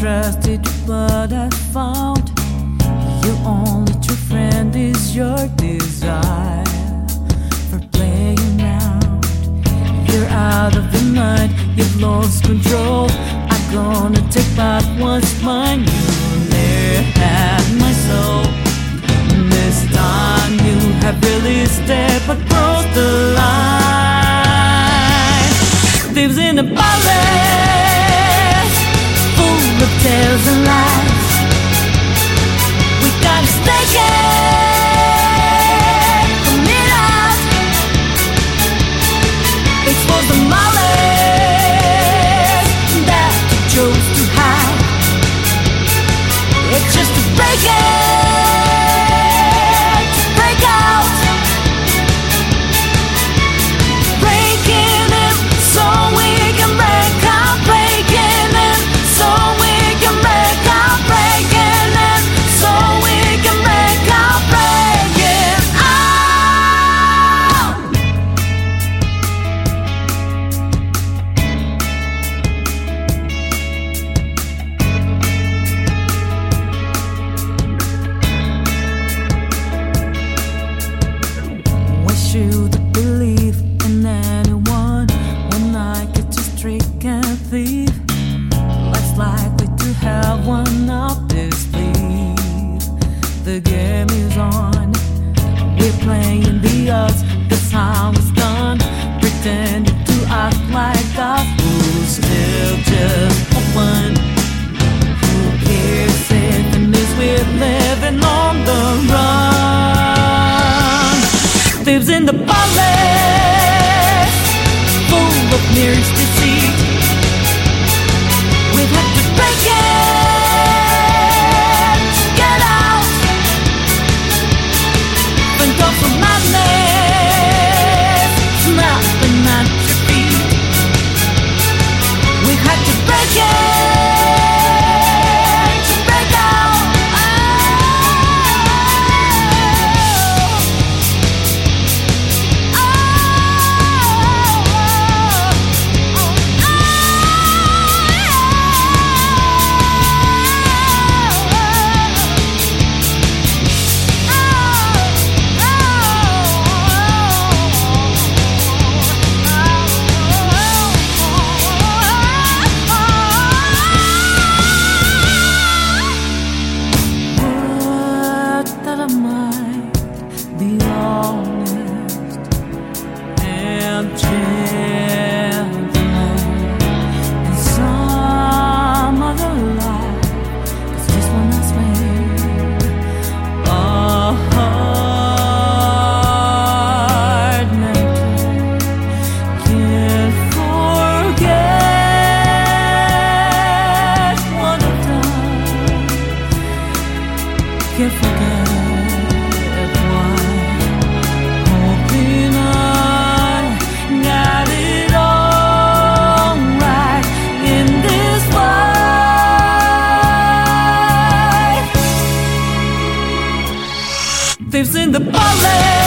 trusted but I found your only true friend is your desire for playing around. You're out of your mind, you've lost control. I'm gonna take back what's mine. You never had my soul. This time you have really stepped across the line. Lives in full of tales and lies. We gotta stay it, and thief? Life's likely to have one up this sleeve. The game is on. We're playing the odds. The time is done. Pretending to act like one. Who cares if the news we're living on the run? Lives in the palace, full of mirrors In the palace.